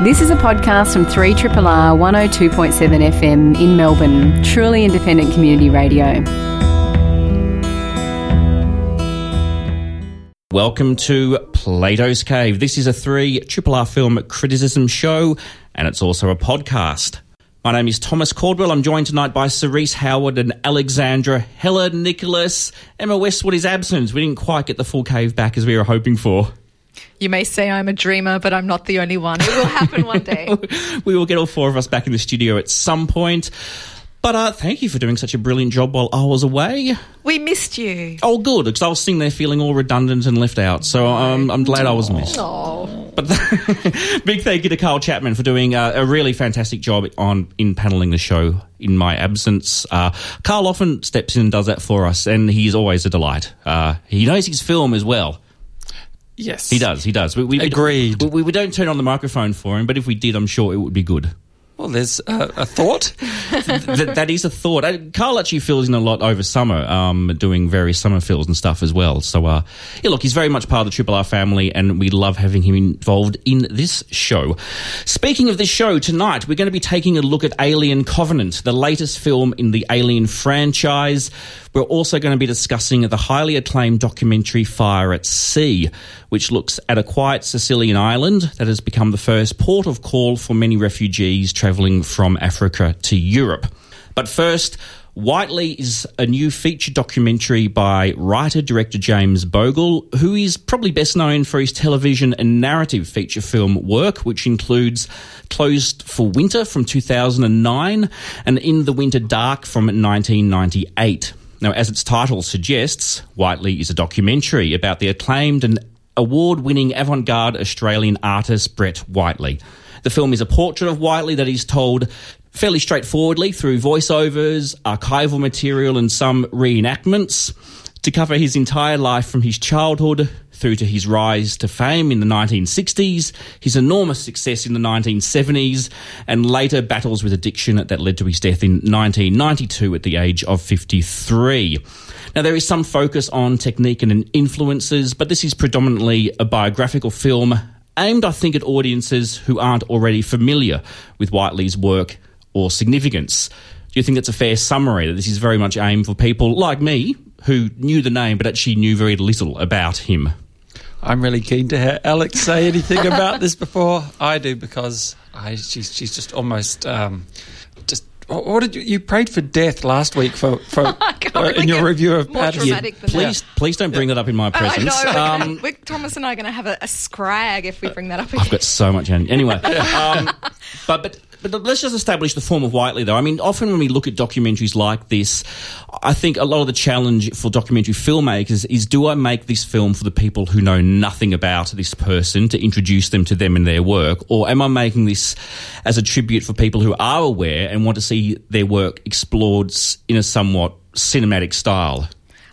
This is a podcast from 3RRR 102.7 FM in Melbourne, truly independent community radio. Welcome to Plato's Cave. This is a 3 R film criticism show, and it's also a podcast. My name is Thomas Caldwell. I'm joined tonight by Cerise Howard and Alexandra Heller-Nicholas. Emma Westwood is absent. We didn't quite get the full cave back as we were hoping for. You may say I'm a dreamer, but I'm not the only one. It will happen one day. we will get all four of us back in the studio at some point. But uh, thank you for doing such a brilliant job while I was away. We missed you. Oh, good, because I was sitting there feeling all redundant and left out. So um, I'm glad I was missed. Oh. But big thank you to Carl Chapman for doing uh, a really fantastic job on in paneling the show in my absence. Uh, Carl often steps in and does that for us, and he's always a delight. Uh, he knows his film as well. Yes, he does. He does. We, we agreed. We, we, don't turn on the microphone for him, but if we did, I'm sure it would be good. Well, there's a thought. that, that is a thought. Uh, Carl actually fills in a lot over summer, um, doing various summer fills and stuff as well. So, uh, yeah, look, he's very much part of the Triple R family, and we love having him involved in this show. Speaking of this show, tonight we're going to be taking a look at Alien Covenant, the latest film in the Alien franchise. We're also going to be discussing the highly acclaimed documentary Fire at Sea, which looks at a quiet Sicilian island that has become the first port of call for many refugees travelling from Africa to Europe. But first, Whiteley is a new feature documentary by writer director James Bogle, who is probably best known for his television and narrative feature film work, which includes Closed for Winter from 2009 and In the Winter Dark from 1998. Now, as its title suggests, Whiteley is a documentary about the acclaimed and award winning avant garde Australian artist Brett Whiteley. The film is a portrait of Whiteley that is told fairly straightforwardly through voiceovers, archival material, and some reenactments to cover his entire life from his childhood through to his rise to fame in the 1960s, his enormous success in the 1970s, and later battles with addiction that led to his death in 1992 at the age of 53. Now, there is some focus on technique and influences, but this is predominantly a biographical film aimed, I think, at audiences who aren't already familiar with Whiteley's work or significance. Do you think that's a fair summary that this is very much aimed for people like me who knew the name but actually knew very little about him? I'm really keen to hear Alex say anything about this before I do because I, she's, she's just almost um. What did you, you prayed for death last week for, for uh, in your review of Paterson? Yeah, please, please don't bring yeah. that up in my presence. I know. Um, we're, Thomas and I are going to have a, a, scrag if we bring that up. Again. I've got so much energy. anyway. um, but but but let's just establish the form of Whiteley, though. I mean, often when we look at documentaries like this, I think a lot of the challenge for documentary filmmakers is do I make this film for the people who know nothing about this person to introduce them to them and their work, or am I making this as a tribute for people who are aware and want to see their work explored in a somewhat cinematic style?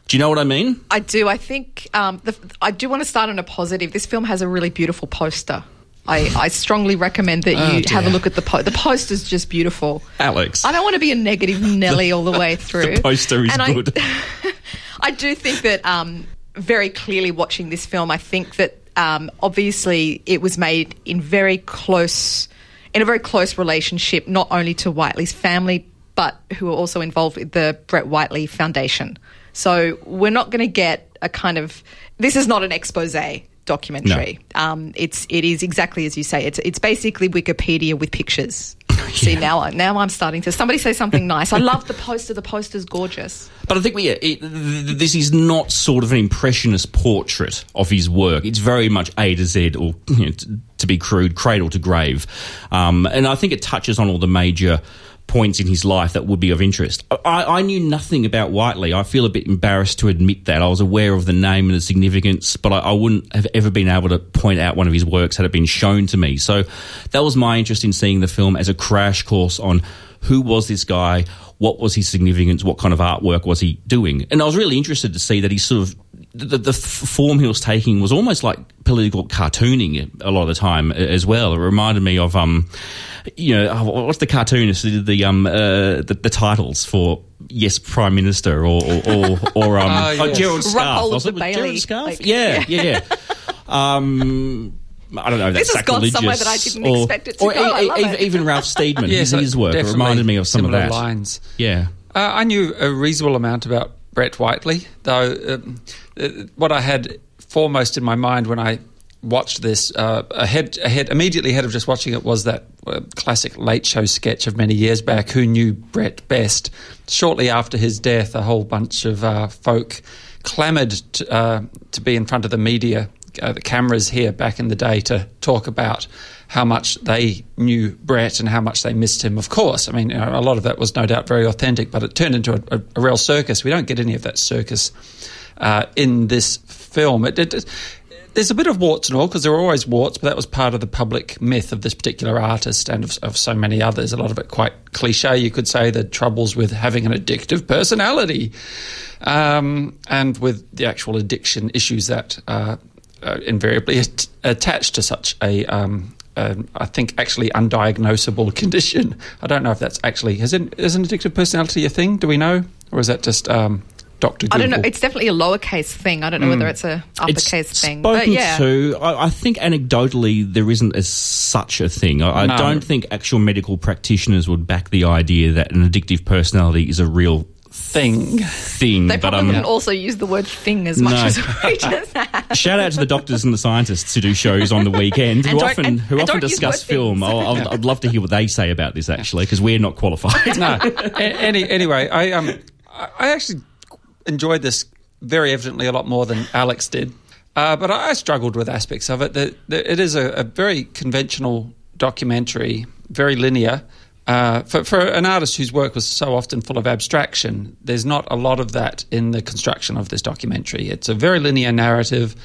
Do you know what I mean? I do. I think um, the, I do want to start on a positive. This film has a really beautiful poster. I, I strongly recommend that you oh, have a look at the post. the poster's just beautiful. Alex, I don't want to be a negative Nelly all the way through. the poster is and good. I, I, do think that um, very clearly watching this film, I think that um, obviously it was made in very close in a very close relationship, not only to Whiteley's family, but who are also involved with the Brett Whiteley Foundation. So we're not going to get a kind of this is not an expose documentary. No. Um, it's it is exactly as you say. It's it's basically Wikipedia with pictures. yeah. See now now I'm starting to somebody say something nice. I love the poster. The poster's gorgeous. But I think we, it, this is not sort of an impressionist portrait of his work. It's very much A to Z, or you know, to, to, be crude, cradle to grave. Um, and I think it touches on all the major points in his life that would be of interest. I, I, knew nothing about Whiteley. I feel a bit embarrassed to admit that. I was aware of the name and the significance, but I, I, wouldn't have ever been able to point out one of his works had it been shown to me. So that was my interest in seeing the film as a crash course on who was this guy, what was his significance, what kind of artwork was he doing. And I was really interested to see that he sort of the, the, form he was taking was almost like political cartooning a lot of the time as well. It reminded me of, um, you know, oh, what's the cartoonist who did the, um, uh, the, the titles for Yes Prime Minister or or, or, or um, oh, yes. oh, Gerald Scarfe? Was it? Gerald Scarfe? Like, yeah, yeah, yeah. yeah. um, I don't know. This That's has gone somewhere sacrilegious that I didn't or, expect it to or go. I e- love even, it. even Ralph Steadman, Yeah, his, his work it reminded me of some of similar that. lines. Yeah. Uh, I knew a reasonable amount about Brett Whiteley, though. Um, uh, what I had foremost in my mind when I watched this, uh, ahead, ahead, immediately ahead of just watching it, was that uh, classic Late Show sketch of many years back. Who knew Brett best? Shortly after his death, a whole bunch of uh, folk clamoured to, uh, to be in front of the media, uh, the cameras here back in the day, to talk about how much they knew Brett and how much they missed him. Of course, I mean, you know, a lot of that was no doubt very authentic, but it turned into a, a, a real circus. We don't get any of that circus uh, in this film. It, it, there's a bit of warts and all because there were always warts, but that was part of the public myth of this particular artist and of, of so many others. A lot of it quite cliche, you could say. The troubles with having an addictive personality, um, and with the actual addiction issues that uh, uh, invariably at- attached to such a. Um, um, I think actually undiagnosable condition. I don't know if that's actually is, it, is an addictive personality a thing? Do we know, or is that just um, Doctor? I don't know. It's definitely a lowercase thing. I don't know whether it's a uppercase it's thing. Spoken But yeah. to. I, I think anecdotally there isn't as such a thing. I, I don't think actual medical practitioners would back the idea that an addictive personality is a real thing. thing. They but probably um, wouldn't also use the word thing as much No. as we just have. Shout out to the doctors and the scientists who do shows on the weekend And who often and- who and often discuss film. I'll, I'll, I'd love to hear what they say about this actually because we're not qualified. no. Any, anyway, I um, I I actually enjoyed this very evidently a lot more than Alex did, uh, but I, I struggled with aspects of it. That that it is a, a very conventional documentary, very linear. Uh, for, for an artist whose work was so often full of abstraction, there's not a lot of that in the construction of this documentary. It's a very linear narrative.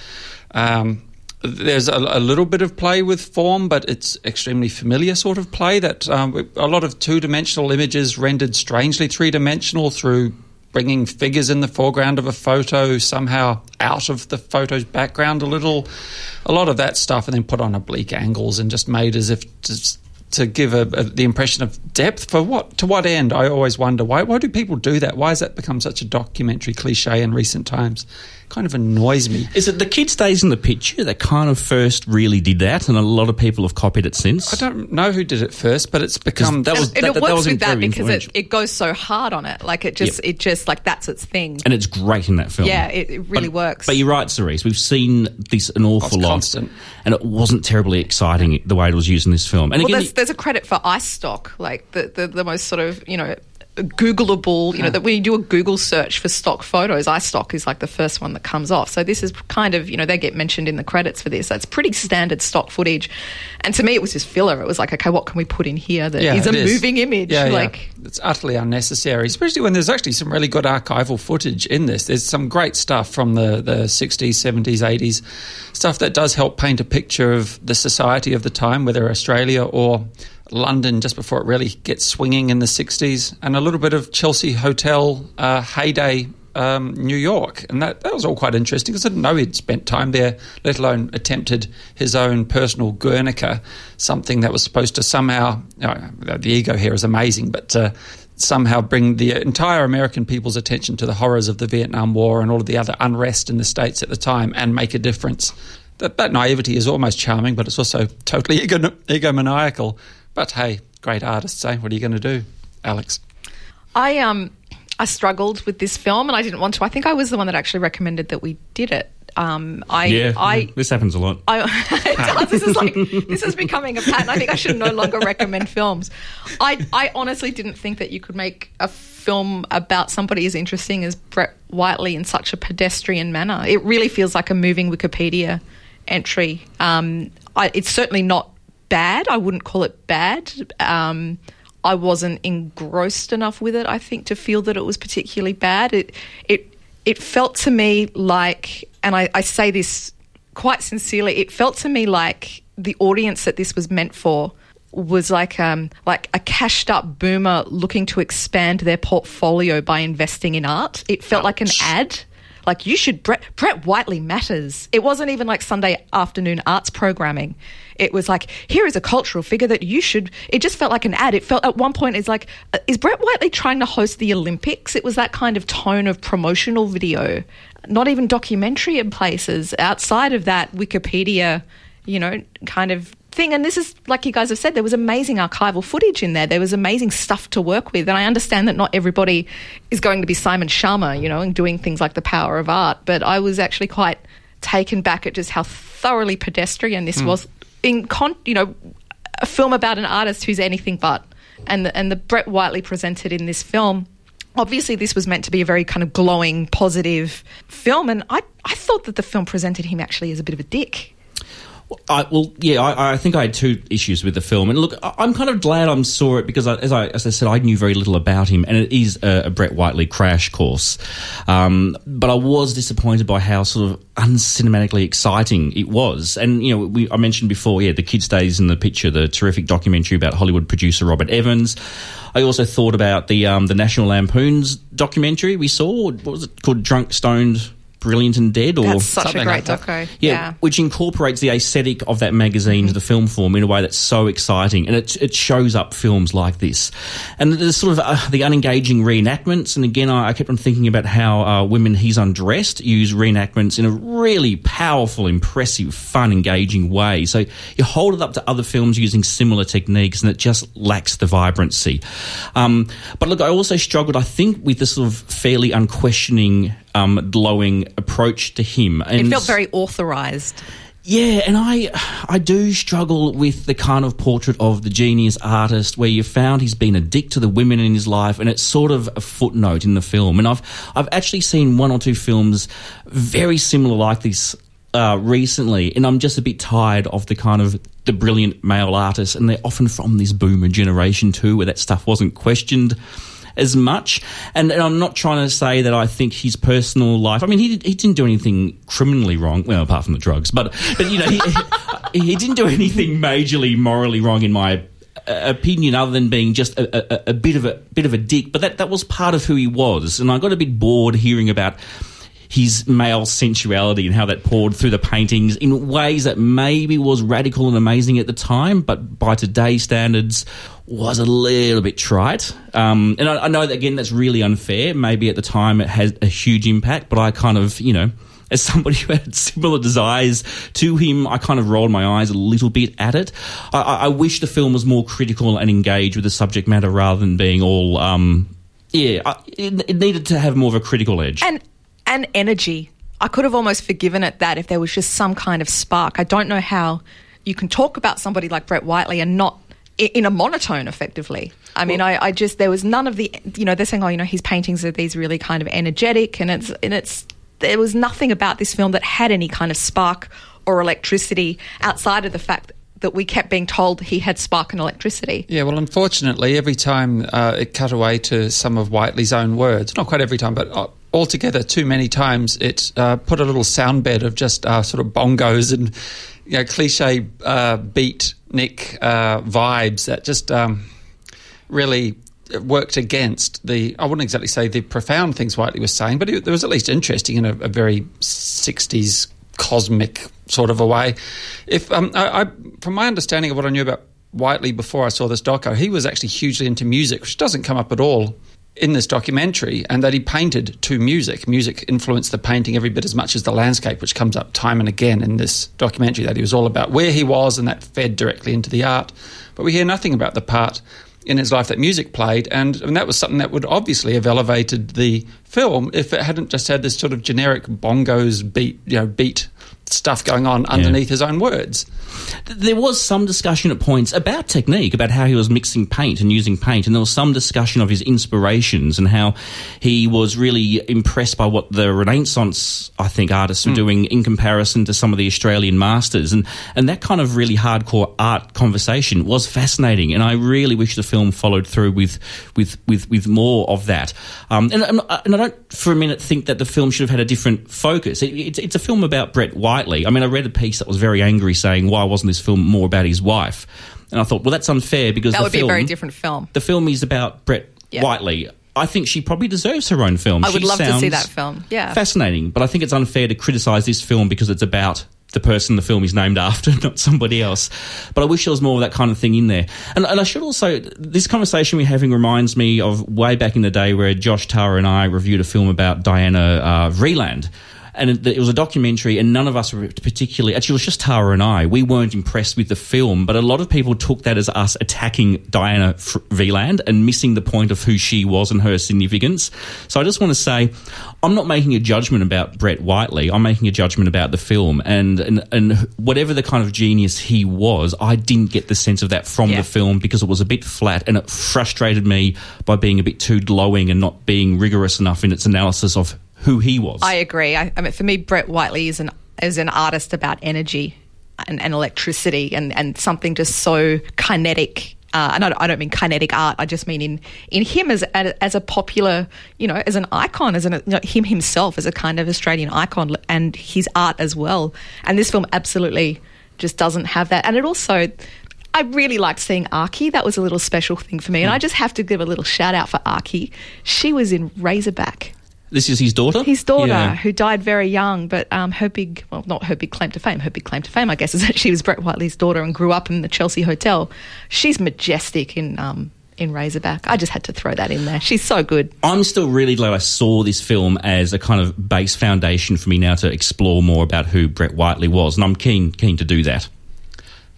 Um, there's a, a little bit of play with form, but it's extremely familiar sort of play. That um, a lot of two-dimensional images rendered strangely three-dimensional through bringing figures in the foreground of a photo somehow out of the photo's background a little. A lot of that stuff, and then put on oblique angles and just made as if to, to give a, a, the impression of depth. For what? To what end? I always wonder why. Why do people do that? Why has that become such a documentary cliche in recent times? Kind of annoys me. Is it the kid stays in the picture They kind of first really did that, and a lot of people have copied it since? I don't know who did it first, but it's become that was- and that- it that works was with that because it, it goes so hard on it. Like it just, Yep. it just like that's its thing. and it's great in that film. Yeah, it- it really But- works. But you're right, Cerise. We've seen this an awful lot, constant. and it wasn't terribly exciting the way it was used in this film. And well, again, there's, there's a credit for iStock, like the, the, the most sort of, you know, Googleable, you know, that when you do a Google search for stock photos, iStock is like the first one that comes off. So this is kind of, you know, they get mentioned in the credits for this. That's pretty standard stock footage. And to me, it was just filler. It was like, okay, what can we put in here that is it a moving image? Yeah, like, yeah. it's utterly unnecessary, especially when there's actually some really good archival footage in this. There's some great stuff from the, the 60s, 70s, 80s, stuff that does help paint a picture of the society of the time, whether Australia or London just before it really gets swinging in the 60s, and a little bit of Chelsea Hotel uh, heyday um, New York. And that, that was all quite interesting because I didn't know he'd spent time there, let alone attempted his own personal Guernica, something that was supposed to somehow, you know, the ego here is amazing, but uh, somehow bring the entire American people's attention to the horrors of the Vietnam War and all of the other unrest in the States at the time and make a difference. That, that naivety is almost charming, but it's also totally ego, egomaniacal. But hey, great artists, eh? What are you going to do, Alex? I um I struggled with this film and I didn't want to. I think I was the one that actually recommended that we did it. Um, I yeah, I this happens a lot. I, it does. This is like this is becoming a pattern. I think I should no longer recommend films. I I honestly didn't think that you could make a film about somebody as interesting as Brett Whiteley in such a pedestrian manner. It really feels like a moving Wikipedia entry. Um, I, it's certainly not bad. I wouldn't call it bad. Um, I wasn't engrossed enough with it. I think to feel that it was particularly bad. It it it felt to me like, and I, I say this quite sincerely, it felt to me like the audience that this was meant for was like um like a cashed up boomer looking to expand their portfolio by investing in art. It felt like an ad. Like you should Brett Brett Whiteley matters. It wasn't even like Sunday afternoon arts programming. It was like here is a cultural figure that you should. It just felt like an ad. It felt at one point it's like uh, is Brett Whiteley trying to host the Olympics? It was that kind of tone of promotional video, not even documentary in places. Outside of that Wikipedia you know, kind of thing. And this is, like you guys have said, there was amazing archival footage in there. There was amazing stuff to work with. And I understand that not everybody is going to be Simon Schama, you know, and doing things like the power of art. But I was actually quite taken back at just how thoroughly pedestrian this hmm. was in, con- you know, a film about an artist who's anything but. And the, and the Brett Whiteley presented in this film obviously this was meant to be a very kind of glowing positive film and I, I thought that the film presented him actually as a bit of a dick I, well, yeah, I, I, think I had two issues with the film, and look, I, am kind of glad I saw it because, I, as I as I said, I knew very little about him, and it is a, a Brett Whiteley crash course. Um, but I was disappointed by how sort of uncinematically exciting it was, and you know, we, I mentioned before, yeah, the kid stays in the picture, the terrific documentary about Hollywood producer Robert Evans. I also thought about the um, the National Lampoon's documentary we saw. What was it called? Drunk, stoned Brilliant and Dead, or That's such a something great like doco. that. Yeah. Yeah, which incorporates the aesthetic of that magazine to the film form in a way that's so exciting, and it, it shows up films like this, and there's sort of uh, the unengaging reenactments. And again, I, I kept on thinking about how uh, women he's undressed use reenactments in a really powerful, impressive, fun, engaging way. So you hold it up to other films using similar techniques, and it just lacks the vibrancy. Um, but look, I also struggled, I think, with the sort of fairly unquestioning um, glowing approach to him. And It felt very authorized. yeah, and I I do struggle with the kind of portrait of the genius artist where you found he's been a dick to the women in his life, and it's sort of a footnote in the film. And I've I've actually seen one or two films very similar like this uh, recently, and I'm just a bit tired of the kind of the brilliant male artists, and they're often from this boomer generation too, where that stuff wasn't questioned as much. And, and I'm not trying to say that I think his personal life. I mean, he, he didn't do anything criminally wrong. Well, apart from the drugs, but but you know, he, he didn't do anything majorly morally wrong in my uh, opinion, other than being just a, a, a bit of a bit of a dick. But that that was part of who he was, and I got a bit bored hearing about his male sensuality and how that poured through the paintings in ways that maybe was radical and amazing at the time, but by today's standards was a little bit trite. Um, and I, I know that again that's really unfair. Maybe at the time it had a huge impact, but I kind of you know. As somebody who had similar desires to him, I kind of rolled my eyes a little bit at it. I, I wish the film was more critical and engaged with the subject matter rather than being all, um, yeah, I, it, it needed to have more of a critical edge. and and energy. I could have almost forgiven it that if there was just some kind of spark. I don't know how you can talk about somebody like Brett Whiteley and not in a monotone effectively. I mean, I, I just there was none of the you know they're saying oh you know his paintings are these really kind of energetic and it's and it's there was nothing about this film that had any kind of spark or electricity outside of the fact that we kept being told he had spark and electricity. Yeah, well, unfortunately, every time uh, it cut away to some of Whiteley's own words, not quite every time, but uh, altogether, too many times, it uh, put a little sound bed of just uh, sort of bongos and you know, cliche uh, beatnik uh, vibes that just um, really worked against the, I wouldn't exactly say the profound things Whiteley was saying, but it, it was at least interesting in a, a very 60s cosmic sort of a way. If um, I, I, from my understanding of what I knew about Whiteley before I saw this doco, he was actually hugely into music, which doesn't come up at all in this documentary, and that he painted to music. Music influenced the painting every bit as much as the landscape, which comes up time and again in this documentary. That he was all about where he was, and that fed directly into the art. But we hear nothing about the part in his life that music played, and, and that was something that would obviously have elevated the film if it hadn't just had this sort of generic bongos beat, you know, beat stuff going on underneath his own words. There was some discussion at points about technique, about how he was mixing paint and using paint, and there was some discussion of his inspirations and how he was really impressed by what the Renaissance, I think, artists were doing in comparison to some of the Australian masters, and and that kind of really hardcore art conversation was fascinating, and I really wish the film followed through with with with, with more of that. Um, and, and I don't for a minute think that the film should have had a different focus. It, it's, it's a film about Brett Whiteley. I mean, I read a piece that was very angry saying, why wasn't this film more about his wife? And I thought, well, that's unfair because That the would be a film, very different film. The film is about Brett Yeah. Whiteley. I think she probably deserves her own film. I would She love to see that film. Yeah. Fascinating. But I think it's unfair to criticise this film because it's about the person the film is named after, not somebody else. But I wish there was more of that kind of thing in there. And, and I should also, this conversation we're having reminds me of way back in the day where Josh Tower and I reviewed a film about Diana uh, Vreeland. And it, it was a documentary, and none of us were particularly. Actually, it was just Tara and I. We weren't impressed with the film, but a lot of people took that as us attacking Diana Vreeland and missing the point of who she was and her significance. So I just want to say, I'm not making a judgment about Brett Whiteley. I'm making a judgment about the film, and and, and whatever the kind of genius he was, I didn't get the sense of that from Yeah. the film because it was a bit flat, and it frustrated me by being a bit too glowing and not being rigorous enough in its analysis of who he was. I agree. I, I mean, for me, Brett Whiteley is an is an artist about energy and, and electricity and, and something just so kinetic. Uh, and I don't, I don't mean kinetic art. I just mean in in him as as a popular, you know, as an icon, as an you know, him himself as a kind of Australian icon, and his art as well. And this film absolutely just doesn't have that. And it also. I really liked seeing Arkie. That was a little special thing for me. And I just have to give a little shout out for Arkie. She was in Razorback this is his daughter. his daughter, Yeah. who died very young, but um, her big, well, not her big claim to fame, her big claim to fame, I guess, is that she was Brett Whiteley's daughter and grew up in the Chelsea Hotel. She's majestic in um, in Razorback. I just had to throw that in there. She's so good. I'm still really glad I saw this film as a kind of base foundation for me now to explore more about who Brett Whiteley was, and I'm keen keen to do that.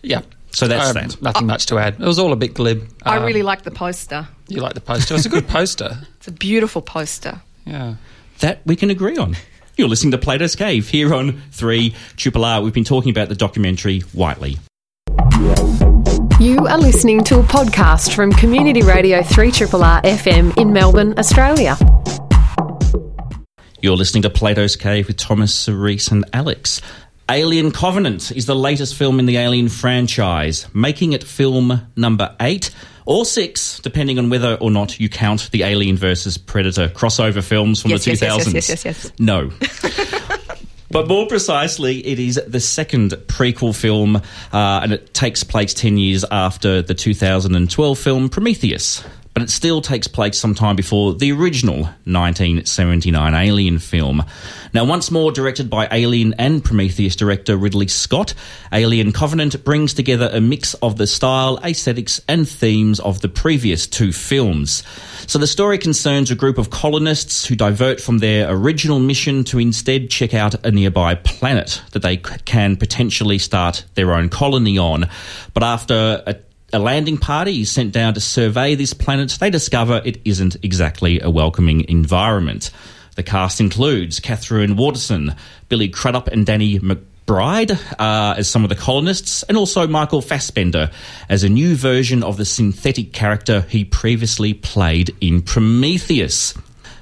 Yeah. So that's Um, that. Nothing much to add. It was all a bit glib. I Um, really like the poster. You like the poster? It's a good poster. It's a beautiful poster. Yeah. That we can agree on. You're listening to Plato's Cave here on 3 Triple R. We've been talking about the documentary Whiteley. You are listening to a podcast from Community Radio 3RR FM in Melbourne, Australia. You're listening to Plato's Cave with Thomas, Cerise, and Alex. Alien Covenant is the latest film in the Alien franchise, making it film number eight or six, depending on whether or not you count the Alien versus Predator crossover films from Yes, the yes, 2000s. yes, yes, yes, yes. No. But more precisely, it is the second prequel film, uh, and it takes place 10 years after the 2012 film Prometheus. But it still takes place some time before the original 1979 Alien film. Now, once more directed by Alien and Prometheus director Ridley Scott, Alien Covenant brings together a mix of the style, aesthetics, and themes of the previous two films. So the story concerns a group of colonists who divert from their original mission to instead check out a nearby planet that they can potentially start their own colony on. But after a a landing party is sent down to survey this planet. They discover it isn't exactly a welcoming environment. The cast includes Katherine Waterston, Billy Crudup, and Danny McBride uh, as some of the colonists, and also Michael Fassbender as a new version of the synthetic character he previously played in Prometheus.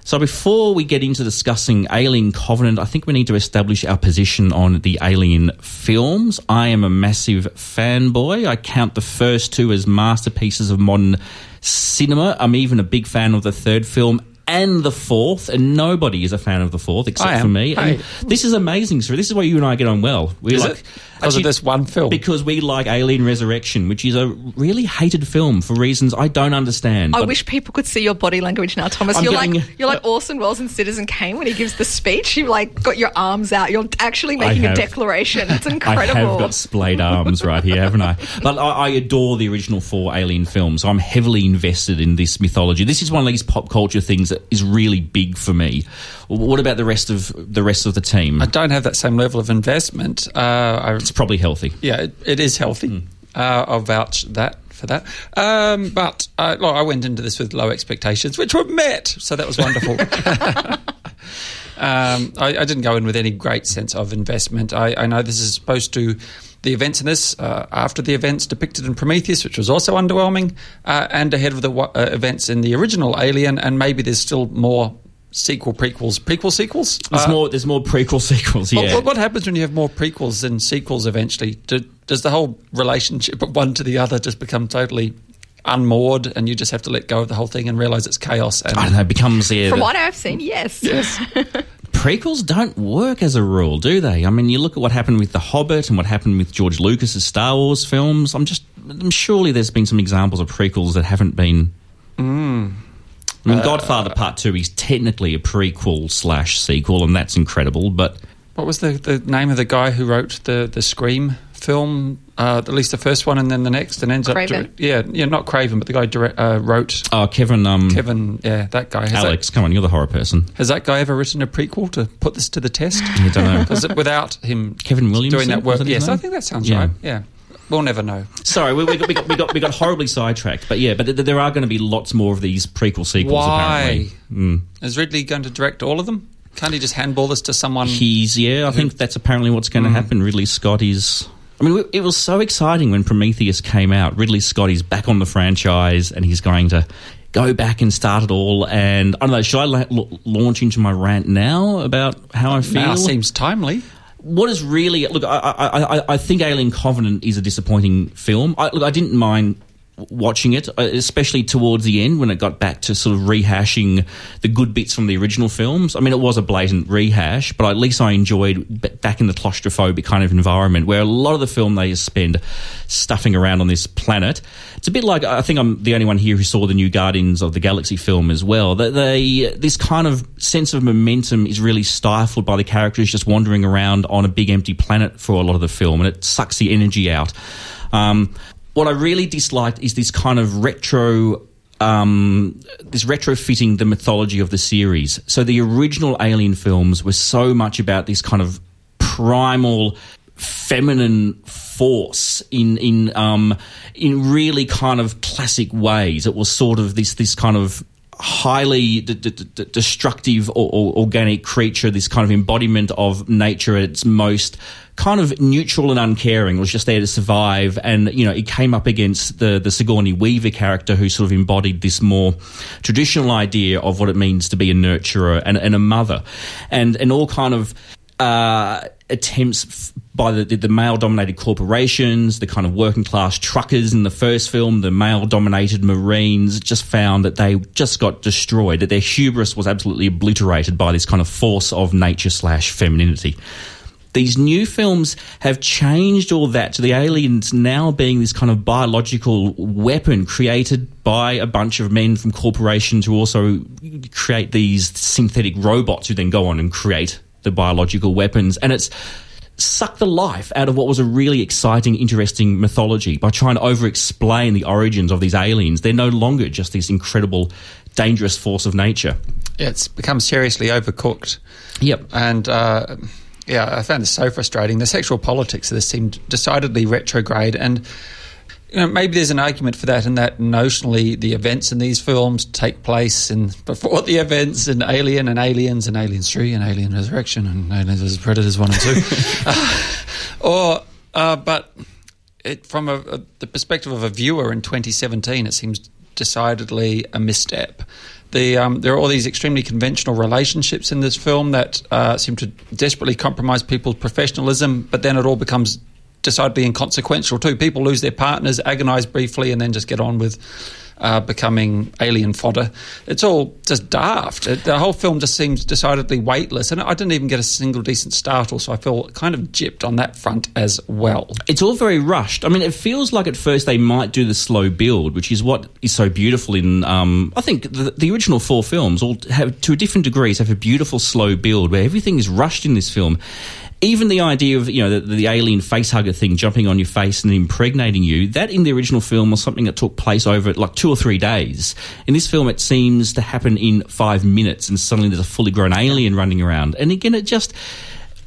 So before we get into discussing Alien Covenant, I think we need to establish our position on the Alien films. I am a massive fanboy. I count the first two as masterpieces of modern cinema. I'm even a big fan of the third film and the fourth, and nobody is a fan of the fourth except for me. And Hey. this is amazing, sir. This is why you and I get on well. We Is like it? Because of this one film? because we like Alien Resurrection, which is a really hated film for reasons I don't understand. I wish people could see your body language now, Thomas. I'm you're getting- like you're like Orson Welles in Citizen Kane when he gives the speech. You like got your arms out. You're actually making a declaration. It's incredible. I have got splayed arms right here, haven't I? But I, I adore the original four Alien films. So I'm heavily invested in this mythology. This is one of these pop culture things that is really big for me. What about the rest of the rest of the team? I don't have that same level of investment. Uh, I, It's probably healthy. yeah, it, it is healthy. Hmm. Uh, I'll vouch that for that. Um, but uh, look, I went into this with low expectations, which were met, so that was wonderful. um, I, I didn't go in with any great sense of investment. I, I know this is supposed to. The events in this, uh, after the events depicted in Prometheus, which was also underwhelming, uh, and ahead of the uh, events in the original Alien, and maybe there's still more sequel prequels, prequel sequels. There's Uh, more. There's more prequel sequels. Yeah. what- what happens when you have more prequels than sequels eventually? Do, does the whole relationship of one to the other just become totally unmoored and you just have to let go of the whole thing and realize it's chaos? And I don't know. It becomes the. From what I've seen, yes. Yes. prequels don't work as a rule, do they? I mean, you look at what happened with The Hobbit and what happened with George Lucas's Star Wars films. I'm just, I'm surely there's been some examples of prequels that haven't been. Hmm. I Uh, mean, Godfather Part Two is technically a prequel slash sequel, and that's incredible. But What was the, the name of the guy who wrote the, the Scream film? Uh, at least the first one, and then the next, and ends Craven. up. Yeah, yeah, not Craven, but the guy direct, uh, wrote Oh, Kevin, um, Kevin. Yeah, that guy. Has Alex, come on, you're the horror person. Has that guy ever written a prequel to put this to the test? I don't know. Because without him Kevin Williamson, doing that work, that his yes, I think that sounds Yeah. right. Yeah, we'll never know. Sorry, we, we, got, we, got, we, got, we got horribly sidetracked. But yeah, but th- there are going to be lots more of these prequel sequels, Why apparently. Mm. is Ridley going to direct all of them? Can't he just handball this to someone? He's, yeah, I think that's apparently what's going to happen. Ridley Scott is. I mean, it was so exciting when Prometheus came out. Ridley Scott is back on the franchise and he's going to go back and start it all. And I don't know, should I la- launch into my rant now about how I feel? now seems timely. what is really look? I, I, I, I think Alien Covenant is a disappointing film. I, look, I didn't mind watching it, uh, especially towards the end when it got back to sort of rehashing the good bits from the original films. I mean, it was a blatant rehash, but at least I enjoyed back in the claustrophobic kind of environment where a lot of the film they spend stuffing around on this planet. It's a bit like I think I'm the only one here who saw the new Guardians of the Galaxy film as well. That they this kind of sense of momentum is really stifled by the characters just wandering around on a big empty planet for a lot of the film, and it sucks the energy out. Um, what I really disliked is this kind of retro. Um, this retrofitting the mythology of the series. So the original Alien films were so much about this kind of primal feminine force in in um, in really kind of classic ways. It was sort of this this kind of highly d- d- d- destructive or, or organic creature, this kind of embodiment of nature at its most kind of neutral and uncaring. Was just there to survive. And, you know, it came up against the, the Sigourney Weaver character who sort of embodied this more traditional idea of what it means to be a nurturer and, and a mother. And, and all kind of, uh, attempts by the, the male dominated corporations, the kind of working class truckers in the first film, the male dominated Marines just found that they just got destroyed, that their hubris was absolutely obliterated by this kind of force of nature slash femininity. These new films have changed all that to the aliens now being this kind of biological weapon created by a bunch of men from corporations who also create these synthetic robots who then go on and create the biological weapons. And it's sucked the life out of what was a really exciting, interesting mythology by trying to over explain the origins of these aliens. They're no longer just this incredible, dangerous force of nature. It's become seriously overcooked. Yep. And uh, yeah, I found this so frustrating. The sexual politics of this seemed decidedly retrograde, and you know maybe there's an argument for that, in that notionally the events in these films take place in before the events in Alien and Aliens and Aliens Three and Alien Resurrection and Aliens vs Predators One and Two, uh, or uh, but it, from a, a, the perspective of a viewer in 2017, it seems decidedly a misstep. The, um, there are all these extremely conventional relationships in this film that uh, seem to desperately compromise people's professionalism, but then it all becomes decidedly inconsequential too. People lose their partners, agonize briefly, and then just get on with uh, becoming alien fodder. It's all just daft. It, the whole film just seems decidedly weightless, and I didn't even get a single decent startle, so I feel kind of gypped on that front as well. It's all very rushed. I mean, it feels like at first they might do the slow build, which is what is so beautiful in. Um, I think the, the original four films all have, to a different degrees, have a beautiful slow build where everything is rushed in this film. Even the idea of you know the, the alien facehugger thing jumping on your face and impregnating you that in the original film was something that took place over like two or three days. In this film, it seems to happen in five minutes, and suddenly there's a fully grown alien running around. And again, it just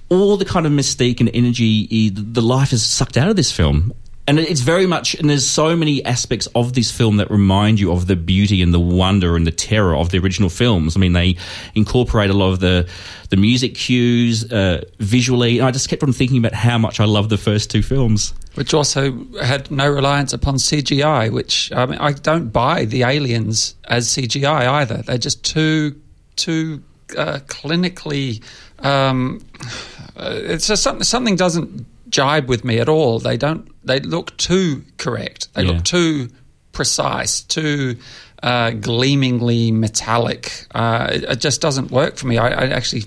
all the kind of mystique and energy, eh, the life is sucked out of this film. And it's very much, and there's so many aspects of this film that remind you of the beauty and the wonder and the terror of the original films. I mean, they incorporate a lot of the the music cues uh, visually. And I just kept on thinking about how much I love the first two films. Which also had no reliance upon CGI, which I mean, I don't buy the aliens as CGI either. They're just too too uh, clinically. Um, uh, it's just something something doesn't jibe with me at all. They don't. They look too correct. They Yeah. look too precise, too uh, gleamingly metallic. Uh, it, it just doesn't work for me. I, I actually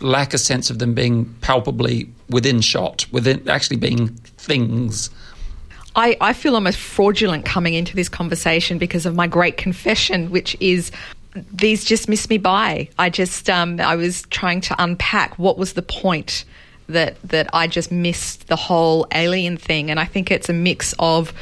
lack a sense of them being palpably within shot, within actually being things. I, I feel almost fraudulent coming into this conversation because of my great confession, which is these just missed me by. I just um, I was trying to unpack what was the point that that I just missed the whole alien thing, and I think it's a mix of.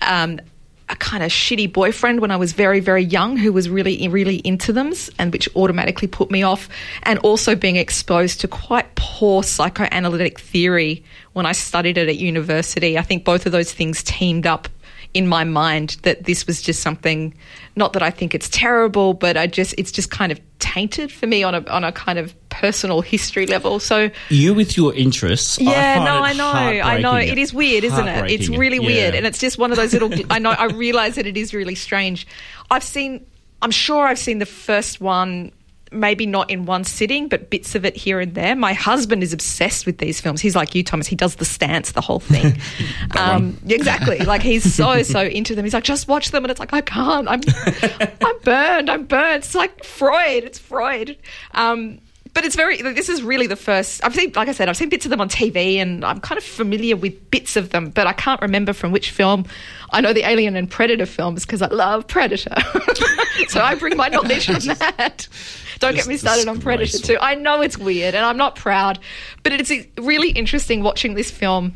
Um, a kind of shitty boyfriend when I was very, very young who was really, really into them and which automatically put me off. And also being exposed to quite poor psychoanalytic theory when I studied it at university. I think both of those things teamed up in my mind that this was just something not that I think it's terrible but I just it's just kind of tainted for me on a on a kind of personal history level. So you with your interests yeah no I know I know. it is weird isn't it? It's really yeah. weird and it's just one of those little I know I realize that it is really strange. I've seen I'm sure I've seen the first one maybe not in one sitting, but bits of it here and there. My husband is obsessed with these films. He's like you, Thomas. He does the stance, the whole thing. um, exactly. Like he's so so into them. He's like, just watch them, and it's like I can't. I'm I'm burned. I'm burned. It's like Freud. It's Freud. Um, but it's very. This is really the first. I've seen, like I said, I've seen bits of them on TV, and I'm kind of familiar with bits of them, but I can't remember from which film. I know the Alien and Predator films because I love Predator, so I bring my knowledge on that. Don't get me started on Predator too. I know it's weird, and I'm not proud, but it's really interesting watching this film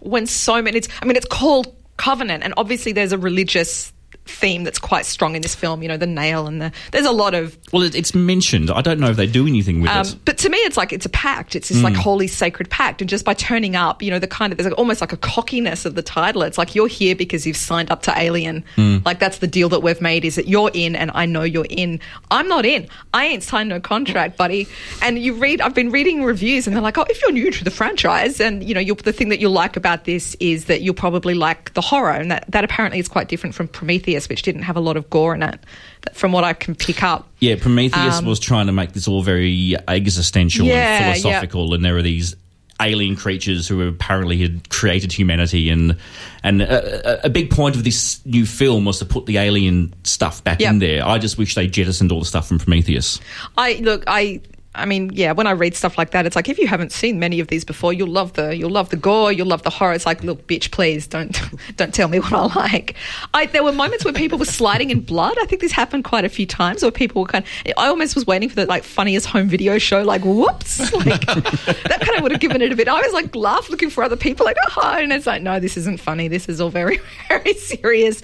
when so many. It's, I mean, it's called Covenant, and obviously there's a religious theme that's quite strong in this film. You know, the nail and the there's a lot of well, it, it's mentioned. I don't know if they do anything with um, it. But to me, it's like it's a pact. It's this mm. like holy sacred pact, and just by turning up, you know, the kind of there's like, almost like a cockiness of the title. It's like you're here because you've signed up to Alien. Mm. Like that's the deal that we've made. Is that you're in, and I know you're in. I'm not in. I ain't signed no contract, buddy. And you read. I've been reading reviews, and they're like, oh, if you're new to the franchise, and you know, the thing that you'll like about this is that you'll probably like the horror, and that that apparently is quite different from Prometheus Prometheus, which didn't have a lot of gore in it, from what I can pick up. Yeah, Prometheus um, was trying to make this all very existential yeah, and philosophical, yeah. and there are these alien creatures who apparently had created humanity and and a, a, big point of this new film was to put the alien stuff back yep. in there. I just wish they jettisoned all the stuff from Prometheus. I look, I I mean, yeah, when I read stuff like that, it's like if you haven't seen many of these before, you'll love the you'll love the gore, you'll love the horror. It's like, look, bitch, please don't don't tell me what I like. I, there were moments where people were sliding in blood. I think this happened quite a few times, where people were kind. Of, I almost was waiting for the like funniest home video show, like whoops, like that kind of would have given it a bit. I was like laugh looking for other people, like oh, and it's like no, this isn't funny. This is all very very serious.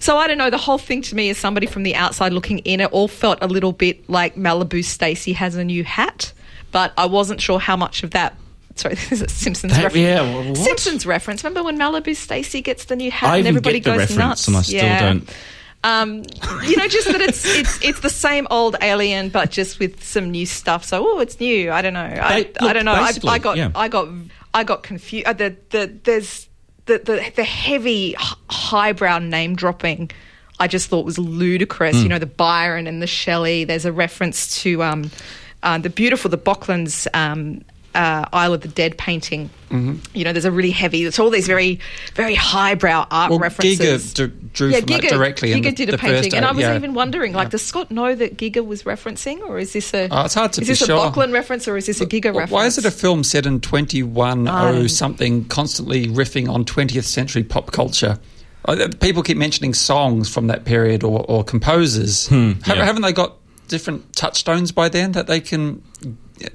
So I don't know. The whole thing to me, as somebody from the outside looking in, it all felt a little bit like Malibu Stacy has a new hat, but I wasn't sure how much of that. Sorry, this is a Simpsons that, reference. Yeah, what? Simpsons reference. Remember when Malibu Stacy gets the new hat I and everybody get the goes nuts? And I still yeah. don't. Um, you know, just that it's it's it's the same old Alien, but just with some new stuff. So, oh, it's new. I don't know. I, look, I don't know. I, I got yeah. I got I got confused. Uh, the, the, there's the, the the heavy highbrow name dropping I just thought was ludicrous. Mm. You know, the Byron and the Shelley. There's a reference to um, uh, the beautiful, the Böcklin's um, uh, Isle of the Dead painting. Mm-hmm. You know, there's a really heavy. It's all these very, very highbrow art well, references. Giger d- drew yeah, from Giger, directly. Giger the, did a the painting, and I was yeah. even wondering, like, yeah. does Scott know that Giger was referencing, or is this a? Oh, it's hard to is this sure. a Böcklin reference, or is this a Giger reference? Why is it a film set in 21 um, something, constantly riffing on 20th century pop culture? Uh, people keep mentioning songs from that period or, or composers. Hmm, yeah. Haven't they got different touchstones by then that they can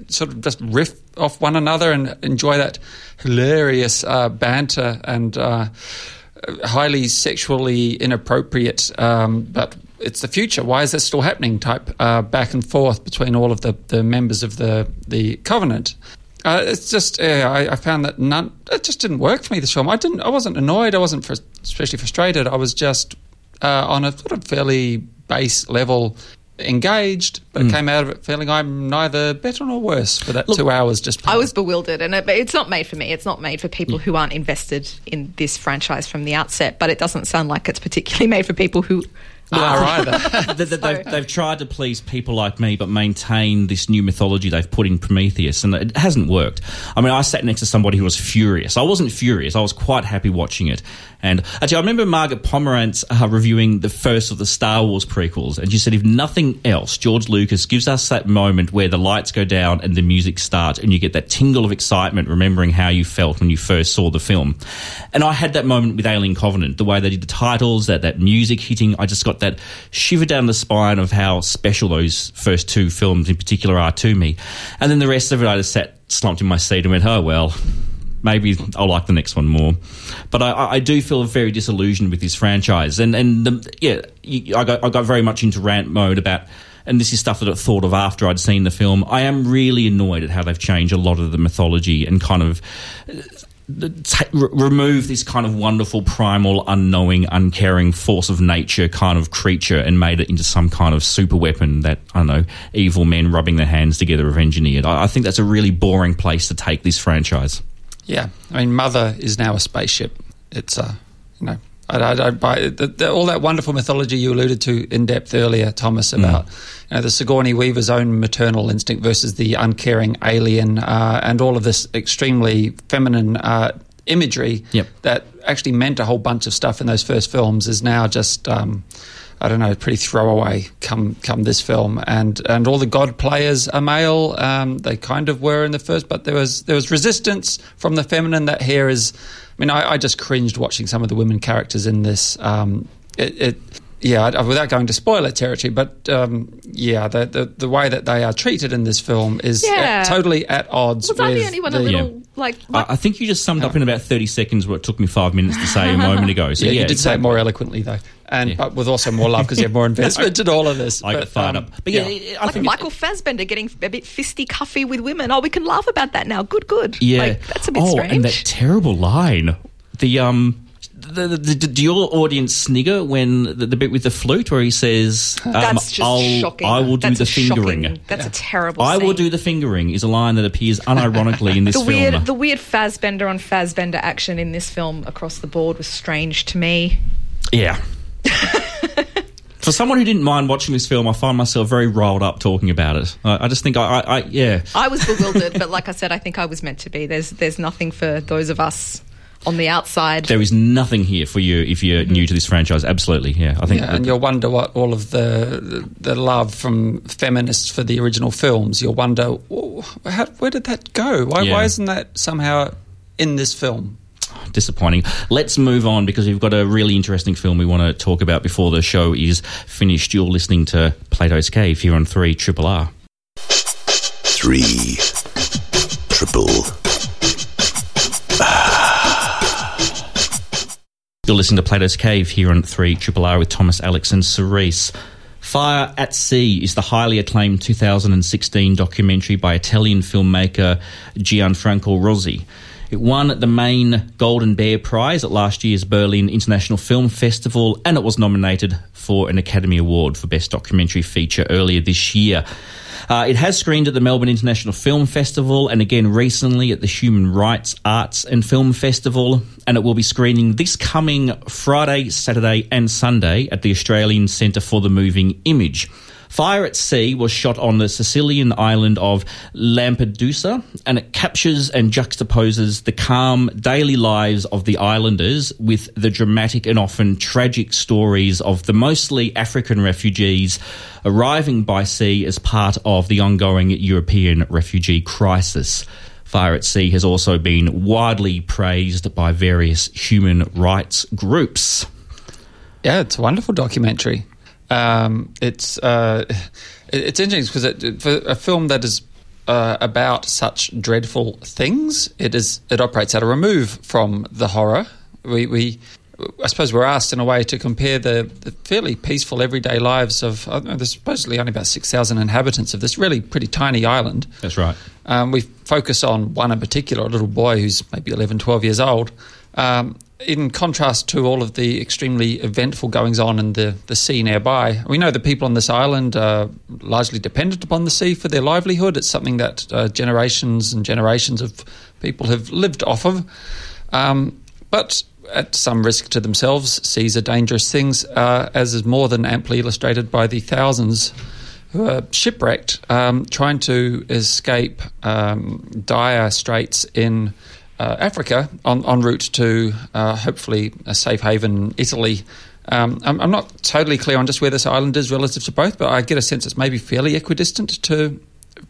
sort of just riff off one another and enjoy that hilarious uh, banter and uh, highly sexually inappropriate, um, but it's the future. Why is this still happening? Type uh, back and forth between all of the, the members of the the covenant. Uh, it's just uh, I, I, found that none. It just didn't work for me. This film. I didn't. I wasn't annoyed. I wasn't fr- especially frustrated. I was just uh, on a sort of fairly base level engaged, but mm. came out of it feeling I'm neither better nor worse for that Look, two hours. Just I was bewildered, and it, it's not made for me. It's not made for people yeah. who aren't invested in this franchise from the outset. But it doesn't sound like it's particularly made for people who are either. they, they've, they've, tried to please people like me, but maintain this new mythology they've put in Prometheus, and it hasn't worked. I mean, I sat next to somebody who was furious. I wasn't furious. I was quite happy watching it. And actually, I remember Margaret Pomeranz uh, reviewing the first of the Star Wars prequels, and she said, if nothing else, George Lucas gives us that moment where the lights go down and the music starts, and you get that tingle of excitement, remembering how you felt when you first saw the film. And I had that moment with Alien Covenant, the way they did the titles, that that music hitting. I just got that shiver down the spine of how special those first two films in particular are to me. And then the rest of it, I just sat slumped in my seat and went, "Oh well." Maybe I'll like the next one more, but I, I do feel very disillusioned with this franchise, and and the, yeah, I got I got very much into rant mode about, and this is stuff that I thought of after I'd seen the film. I am really annoyed at how they've changed a lot of the mythology and kind of re- remove this kind of wonderful, primal, unknowing, uncaring force of nature kind of creature and made it into some kind of super weapon that, I don't know, evil men rubbing their hands together have engineered. I, I think that's a really boring place to take this franchise. Yeah, I mean, Mother is now a spaceship. It's a, you know, I, I don't buy the, the, all that wonderful mythology you alluded to in depth earlier, Thomas, about you know, the Sigourney Weaver's own maternal instinct versus the uncaring alien, uh, and all of this extremely feminine uh, imagery Yep. that actually meant a whole bunch of stuff in those first films is now just. Um, I don't know, pretty throwaway come come this film, and and all the god players are male. Um, they kind of were in the first, but there was there was resistance from the feminine. That here is, I mean, I, I just cringed watching some of the women characters in this. Um, it, it yeah, I- without going to spoiler territory, but um, yeah, the, the the way that they are treated in this film is Yeah. at- totally at odds. Was I the only one a the- little like? like I, I think you just summed up in about 30 seconds what it took me five minutes to say a moment ago. So, Yeah, yeah, you did say it more eloquently though, and Yeah. but with also more love because you have more investment in all of this. I got But, fired um, up. But yeah, yeah. I like think Michael Fassbender getting a bit fisty cuffy with women. Oh, we can laugh about that now. Good, good. Yeah, like, that's a bit oh, strange. and that terrible line. The um, the, the, the, do your audience snigger when the, the bit with the flute where he says, um, that's just I'll, shocking. "I will do That's the a shocking- fingering." That's a terrible. I will do the fingering is a line that appears unironically in this the film. weird, the weird Fassbender on Fassbender action in this film across the board was strange to me. Yeah. For someone who didn't mind watching this film, I find myself very riled up talking about it. I, I just think I, I, I yeah. I was bewildered, but like I said, I think I was meant to be. There's, there's nothing for those of us on the outside. There is nothing here for you if you're new to this franchise. Absolutely, yeah. I think Yeah, and you'll wonder what all of the, the the love from feminists for the original films. You'll wonder, "Oh, how, where did that go? Why, Yeah. why isn't that somehow in this film? Disappointing. Let's move on because we've got a really interesting film we want to talk about before the show is finished. You're listening to Plato's Cave here on 3 Triple R. three triple You're listening to Plato's Cave here on 3 Triple R with Thomas, Alex, and Cerise. Fire at Sea is the highly acclaimed 2016 documentary by Italian filmmaker Gianfranco Rosi. It won the main Golden Bear Prize at last year's Berlin International Film Festival and it was nominated for an Academy Award for Best Documentary Feature earlier this year. Uh, it has screened at the Melbourne International Film Festival and again recently at the Human Rights Arts and Film Festival. And it will be screening this coming Friday, Saturday, and Sunday at the Australian Centre for the Moving Image. Fire at Sea was shot on the Sicilian island of Lampedusa, and it captures and juxtaposes the calm daily lives of the islanders with the dramatic and often tragic stories of the mostly African refugees arriving by sea as part of the ongoing European refugee crisis. Fire at Sea has also been widely praised by various human rights groups. Yeah, it's a wonderful documentary. Um, it's uh, it's interesting because it, for a film that is uh, about such dreadful things, it is it operates at a remove from the horror. We, we I suppose we're asked in a way to compare the, the fairly peaceful everyday lives of I don't know, there's supposedly only about six thousand inhabitants of this really pretty tiny island. That's right. Um, we focus on one in particular, a little boy who's maybe 11, 12 years old. Um, in contrast to all of the extremely eventful goings on in the, the sea nearby, we know the people on this island are largely dependent upon the sea for their livelihood. It's something that uh, generations and generations of people have lived off of. Um, but at some risk to themselves, seas are dangerous things, uh, as is more than amply illustrated by the thousands who are shipwrecked um, trying to escape um, dire straits in uh, Africa on en route to uh, hopefully a safe haven, Italy. Um, I'm, I'm not totally clear on just where this island is relative to both, but I get a sense it's maybe fairly equidistant to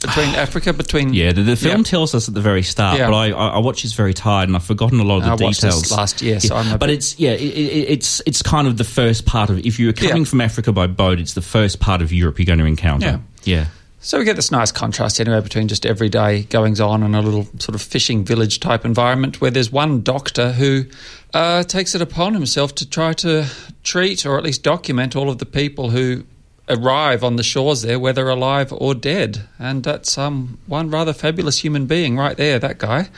between Africa, between Yeah, the, the film Yeah. tells us at the very start, Yeah. but I, I, I watched this very tired and I've forgotten a lot of the I details. last year, so but bit- it's yeah, it, it, it's it's kind of the first part of if you're coming from Africa by boat, it's the first part of Europe you're going to encounter. Yeah. So we get this nice contrast anyway between just everyday goings on and a little sort of fishing village type environment where there's one doctor who uh, takes it upon himself to try to treat or at least document all of the people who arrive on the shores there, whether alive or dead. And that's um, one rather fabulous human being right there, that guy.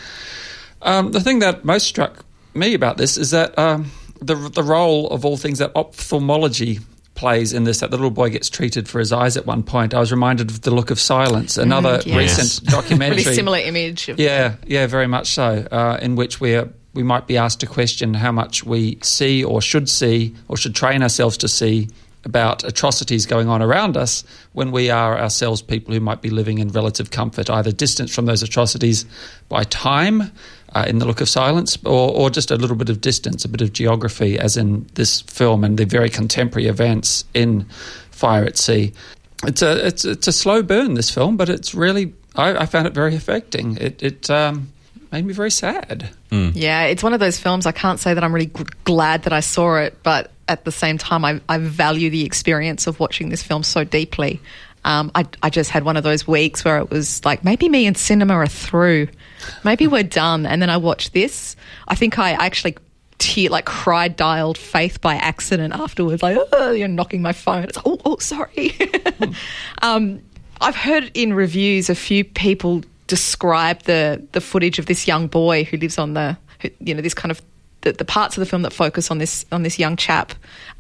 Um, the thing that most struck me about this is that um, the, the role of all things that ophthalmology plays in this that the little boy gets treated for his eyes at one point. I was reminded of The Look of Silence, another yes. recent documentary. Really similar image. Of Yeah, yeah, very much so. Uh, in which we are, we might be asked to question how much we see or should see or should train ourselves to see about atrocities going on around us when we are ourselves people who might be living in relative comfort, either distance from those atrocities by time uh, in the look of silence, or, or just a little bit of distance, a bit of geography, as in this film and the very contemporary events in Fire at Sea. It's a it's it's a slow burn this film, but it's really I, I found it very affecting. It it um, made me very sad. Yeah, it's one of those films. I can't say that I'm really g- glad that I saw it, but at the same time, I, I value the experience of watching this film so deeply. Um, I, I just had one of those weeks where it was like, maybe me and cinema are through. Maybe we're done. And then I watched this. I think I actually tear, like cried dialed Faith by accident afterwards, like, oh, you're knocking my phone. It's like, oh, oh, sorry. um, I've heard in reviews a few people describe the the footage of this young boy who lives on the who, you know this kind of the, the parts of the film that focus on this on this young chap.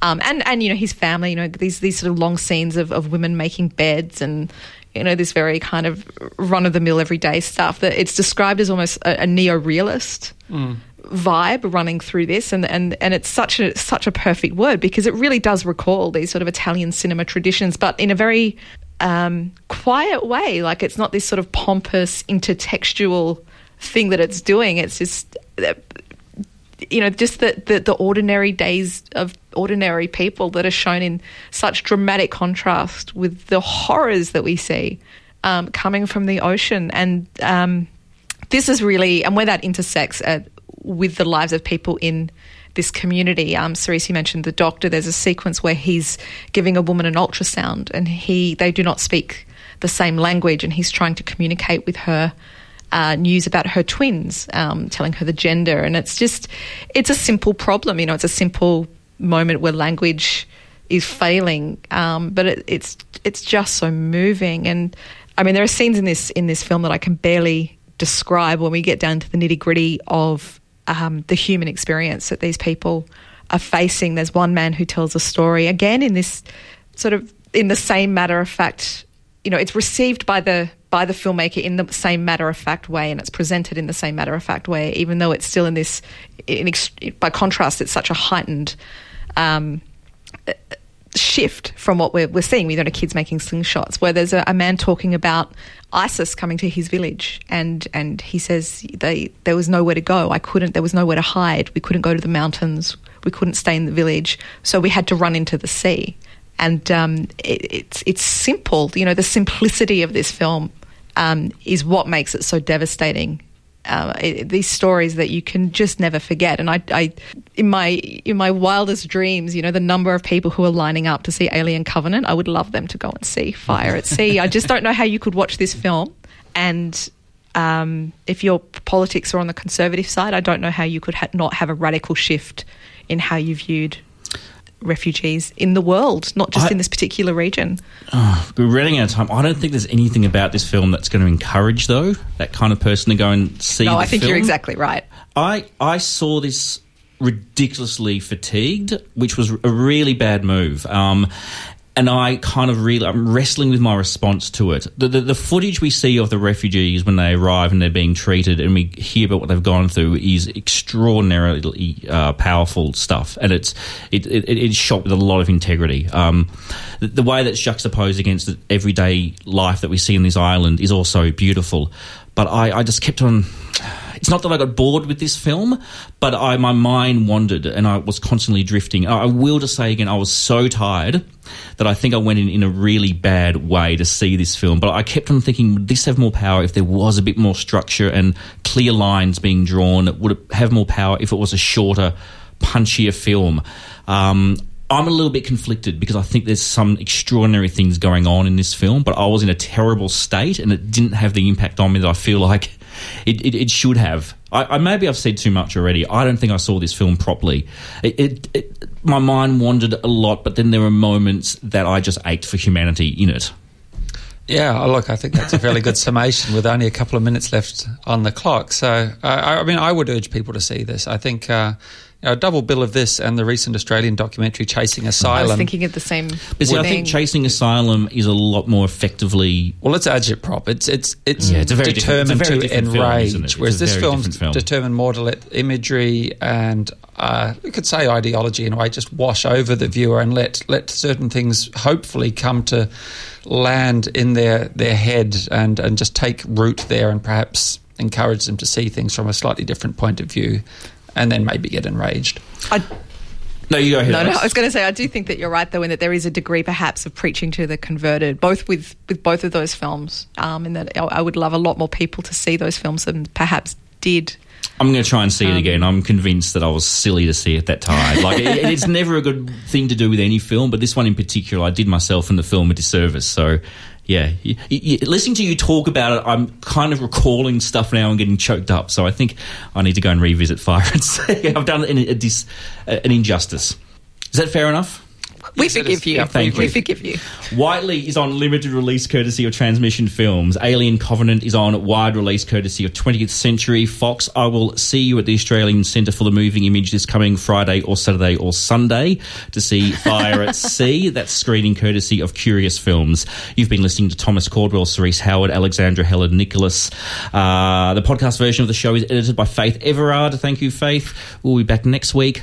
Um, and and you know his family you know these these sort of long scenes of, of women making beds and you know this very kind of run of the mill everyday stuff that it's described as almost a, a neo realist vibe running through this and, and and it's such a such a perfect word because it really does recall these sort of Italian cinema traditions but in a very um, quiet way. Like it's not this sort of pompous intertextual thing that it's doing. It's just uh, you know just the, the the ordinary days of ordinary people that are shown in such dramatic contrast with the horrors that we see um, coming from the ocean. And um, this is really and where that intersects uh, with the lives of people in this community. Um, Cerise, you mentioned the doctor. There's a sequence where he's giving a woman an ultrasound, and he they do not speak the same language, and he's trying to communicate with her. Uh, news about her twins, um, telling her the gender, and it's just, it's a simple problem. You know, it's a simple moment where language is failing, um, but it, it's it's just so moving. And I mean, there are scenes in this in this film that I can barely describe when we get down to the nitty gritty of um, the human experience that these people are facing. There's one man who tells a story again in this sort of in the same matter of fact. You know, it's received by the by the filmmaker in the same matter of fact way, and it's presented in the same matter of fact way, even though it's still in this. In by contrast, it's such a heightened. Um, shift from what we're, we're seeing. We don't have kids making slingshots, where there's a, a man talking about ISIS coming to his village, and and he says they there was nowhere to go. I couldn't. There was nowhere to hide. We couldn't go to the mountains. We couldn't stay in the village, so we had to run into the sea. And um, it, it's it's simple. You know, the simplicity of this film um, is what makes it so devastating uh, it, these stories that you can just never forget. And I, I, in my in my wildest dreams, you know, the number of people who are lining up to see Alien Covenant, I would love them to go and see Fire at Sea. I just don't know how you could watch this film and. Um, if your politics are on the conservative side, I don't know how you could ha- not have a radical shift in how you viewed refugees in the world, not just I- in this particular region. We're running out of time. I don't think there's anything about this film that's going to encourage, though, that kind of person to go and see. No, I think you're exactly right. I I saw this ridiculously fatigued, which was a really bad move. Um, and I kind of really, I'm wrestling with my response to it. The, the, the footage we see of the refugees when they arrive and they're being treated, and we hear about what they've gone through, is extraordinarily uh, powerful stuff, and it's it, it, it's shot with a lot of integrity. Um, the, the way that's juxtaposed against the everyday life that we see in this island is also beautiful. But I, I just kept on it's not that I got bored with this film, but I my mind wandered and I was constantly drifting. I I will just say again, I was so tired that I think I went in in a really bad way to see this film. But I kept on thinking, would this have more power if there was a bit more structure and clear lines being drawn? Would it have more power if it was a shorter, punchier film? Um, I'm a little bit conflicted because I think there's some extraordinary things going on in this film, but I was in a terrible state and it didn't have the impact on me that I feel like it, it, it should have. I, I, maybe I've said too much already. I don't think I saw this film properly. It, it, my mind wandered a lot, but then there were moments that I just ached for humanity in it. Yeah, oh, look, I think that's a fairly good summation with only a couple of minutes left on the clock. So, uh, I, I, mean, I would urge people to see this. I think uh, a double bill of this and the recent Australian documentary Chasing Asylum. I was thinking of the same. But see, I think Chasing Asylum is a lot more effectively. Well, it's agitprop. It's it's it's, yeah, it's determined it's to enrage, film, whereas this film's film. determined more to let imagery and uh, we could say ideology in a way just wash over the viewer and let let certain things hopefully come to land in their their head and and just take root there and perhaps encourage them to see things from a slightly different point of view and then maybe get enraged. I, no, you go ahead. No, no, I was going to say I do think that you're right though, in that there is a degree perhaps of preaching to the converted, both with with both of those films. Um, in that I would love a lot more people to see those films than perhaps did. I'm going to try and see um, it again. I'm convinced that I was silly to see it that time. Like it, it's never a good thing to do with any film, but this one in particular, I did myself and the film a disservice. So yeah, listening to you talk about it, I'm kind of recalling stuff now and getting choked up. So I think I need to go and revisit Fire and say I've done an, a, an injustice. Is that fair enough? We yes, forgive you. Yeah, thank we, you. We forgive you. Whiteley is on limited release courtesy of Transmission Films. Alien Covenant is on wide release courtesy of 20th Century Fox. I will see you at the Australian Centre for the Moving Image this coming Friday or Saturday or Sunday to see Fire at Sea. That's screening courtesy of Curious Films. You've been listening to Thomas Caldwell, Cerise Howard, Alexandra Heller-Nicholas. Uh, the podcast version of the show is edited by Faith Everard. Thank you, Faith. We'll be back next week.